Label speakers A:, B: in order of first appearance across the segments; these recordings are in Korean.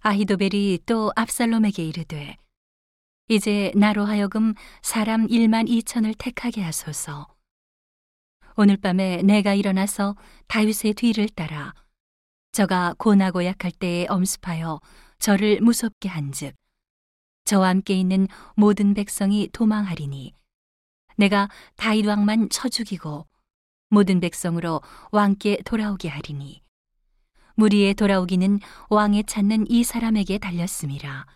A: 아히도벨이 또 압살롬에게 이르되 이제 나로 하여금 사람 1만 2천을 택하게 하소서. 오늘 밤에 내가 일어나서 다윗의 뒤를 따라 저가 고나고 약할 때에 엄습하여 저를 무섭게 한즉 저와 함께 있는 모든 백성이 도망하리니 내가 다윗 왕만 쳐 죽이고 모든 백성으로 왕께 돌아오게 하리니 무리에 돌아오기는 왕에 찾는 이 사람에게 달렸음이라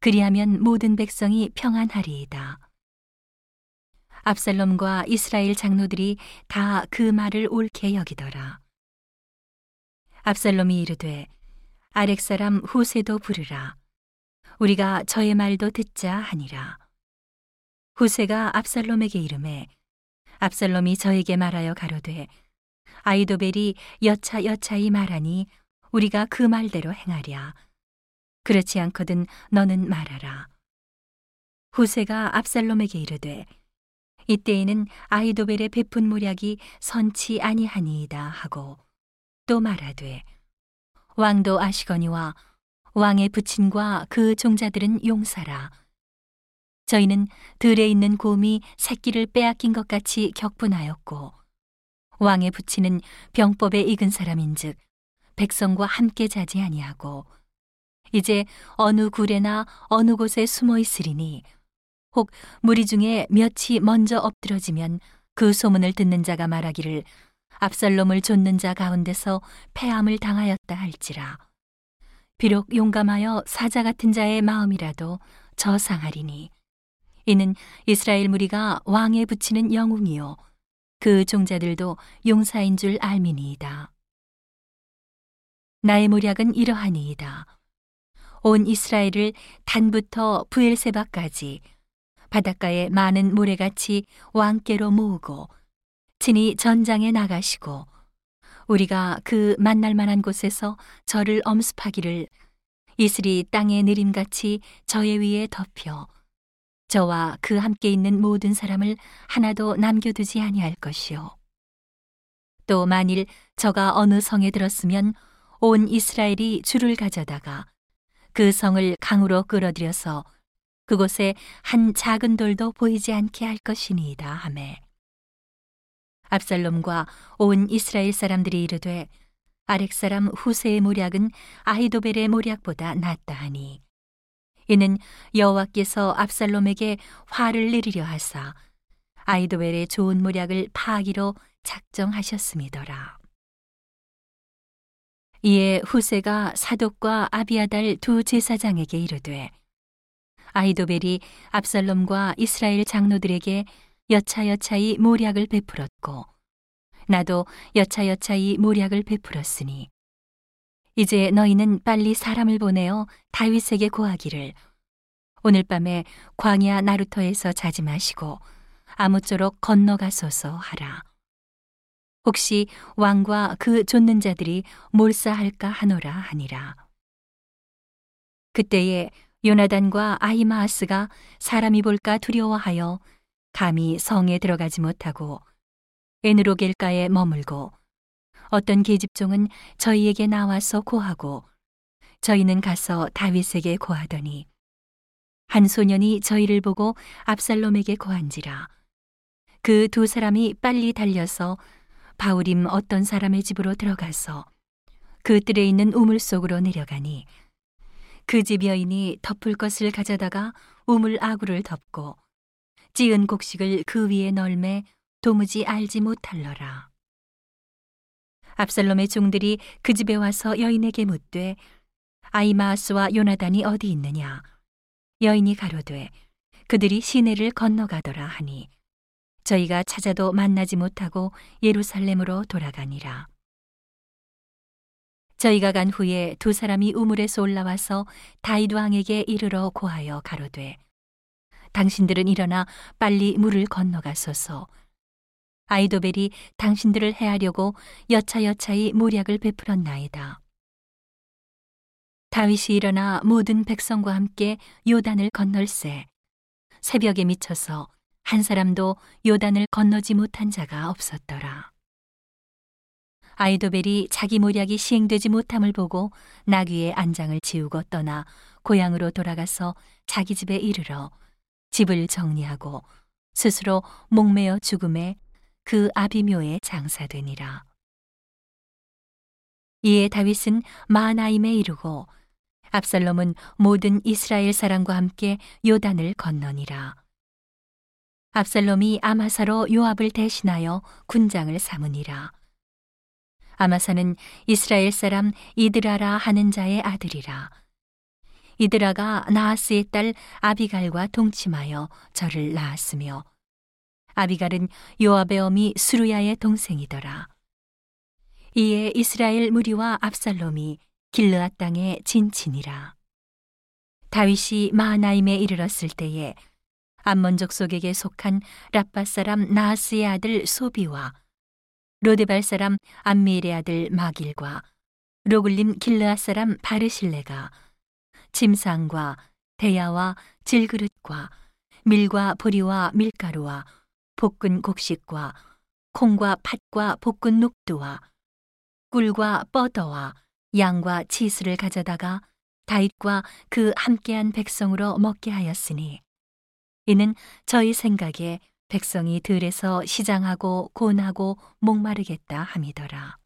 A: 그리하면 모든 백성이 평안하리이다. 압살롬과 이스라엘 장로들이 다 그 말을 옳게 여기더라. 압살롬이 이르되 아렉 사람 후세도 부르라. 우리가 저의 말도 듣자 하니라. 후세가 압살롬에게 이름해 압살롬이 저에게 말하여 가로되 아이도벨이 여차 여차히 말하니 우리가 그 말대로 행하랴. 그렇지 않거든 너는 말하라. 후세가 압살롬에게 이르되 이때에는 아이도벨의 베푼 모략이 선치 아니하니이다 하고 또 말하되 왕도 아시거니와 왕의 부친과 그 종자들은 용사라. 저희는 들에 있는 곰이 새끼를 빼앗긴 것 같이 격분하였고 왕의 부친은 병법에 익은 사람인즉 백성과 함께 자지 아니하고 이제 어느 굴에나 어느 곳에 숨어 있으리니 혹 무리 중에 몇이 먼저 엎드러지면 그 소문을 듣는 자가 말하기를 압살롬을 좇는 자 가운데서 패함을 당하였다 할지라. 비록 용감하여 사자 같은 자의 마음이라도 저상하리니 이는 이스라엘 무리가 왕에 붙이는 영웅이요 그 종자들도 용사인 줄 알미니이다. 나의 모략은 이러하니이다. 온 이스라엘을 단부터 부엘세바까지 바닷가에 많은 모래같이 왕께로 모으고 친히 전장에 나가시고 우리가 그 만날 만한 곳에서 저를 엄습하기를 이슬이 땅에 내림같이 저의 위에 덮여 저와 그 함께 있는 모든 사람을 하나도 남겨두지 아니할 것이요. 또 만일 저가 어느 성에 들었으면 온 이스라엘이 줄을 가져다가 그 성을 강으로 끌어들여서 그곳에 한 작은 돌도 보이지 않게 할 것이니이다 하매 압살롬과 온 이스라엘 사람들이 이르되 아렉 사람 후세의 모략은 아히도벨의 모략보다 낫다 하니 이는 여호와께서 압살롬에게 화를 내리려 하사 아히도벨의 좋은 모략을 파하기로 작정하셨음이더라. 이에 후세가 사독과 아비아달 두 제사장에게 이르되 아이도벨이 압살롬과 이스라엘 장로들에게 여차여차히 모략을 베풀었고 나도 여차여차히 모략을 베풀었으니 이제 너희는 빨리 사람을 보내어 다윗에게 고하기를 오늘 밤에 광야 나루터에서 자지 마시고 아무쪼록 건너가소서 하라. 혹시 왕과 그 좇는 자들이 몰사할까 하노라 하니라. 그때에 요나단과 아히마아스가 사람이 볼까 두려워하여 감히 성에 들어가지 못하고 에느로겔가에 머물고 어떤 계집종은 저희에게 나와서 고하고 저희는 가서 다윗에게 고하더니 한 소년이 저희를 보고 압살롬에게 고한지라 그 두 사람이 빨리 달려서 바울임 어떤 사람의 집으로 들어가서 그 뜰에 있는 우물 속으로 내려가니 그 집 여인이 덮을 것을 가져다가 우물 아구를 덮고 찌은 곡식을 그 위에 널매 도무지 알지 못할러라. 압살롬의 종들이 그 집에 와서 여인에게 묻되 아이마스와 요나단이 어디 있느냐? 여인이 가로되 그들이 시내를 건너가더라 하니 저희가 찾아도 만나지 못하고 예루살렘으로 돌아가니라. 저희가 간 후에 두 사람이 우물에서 올라와서 다윗 왕에게 이르러 고하여 가로되 당신들은 일어나 빨리 물을 건너가소서 아이도벨이 당신들을 해하려고 여차여차히 모략을 베풀었나이다. 다윗이 일어나 모든 백성과 함께 요단을 건널세 새벽에 미쳐서 한 사람도 요단을 건너지 못한 자가 없었더라. 아이도벨이 자기 모략이 시행되지 못함을 보고 나귀의 안장을 지우고 떠나 고향으로 돌아가서 자기 집에 이르러 집을 정리하고 스스로 목매어 죽음에 그 아비묘에 장사되니라. 이에 다윗은 마나임에 이르고 압살롬은 모든 이스라엘 사람과 함께 요단을 건너니라. 압살롬이 아마사로 요압을 대신하여 군장을 삼으니라. 아마사는 이스라엘 사람 이드라라 하는 자의 아들이라. 이드라가 나하스의 딸 아비갈과 동침하여 저를 낳았으며 아비갈은 요압의 어미 수루야의 동생이더라. 이에 이스라엘 무리와 압살롬이 길르앗 땅에 진친이라. 다윗이 마하나임에 이르렀을 때에 암몬족 속에게 속한 라빠 사람 나하스의 아들 소비와 로데발 사람 암미엘의 아들 마길과 로글림 길르앗 사람 바르실레가 짐상과 대야와 질그릇과 밀과 보리와 밀가루와 볶은 곡식과 콩과 팥과 볶은 녹두와 꿀과 뻐더와 양과 치스를 가져다가 다윗과 그 함께한 백성으로 먹게 하였으니 이는 저희 생각에 백성이 들에서 시장하고 곤하고 목마르겠다 함이더라.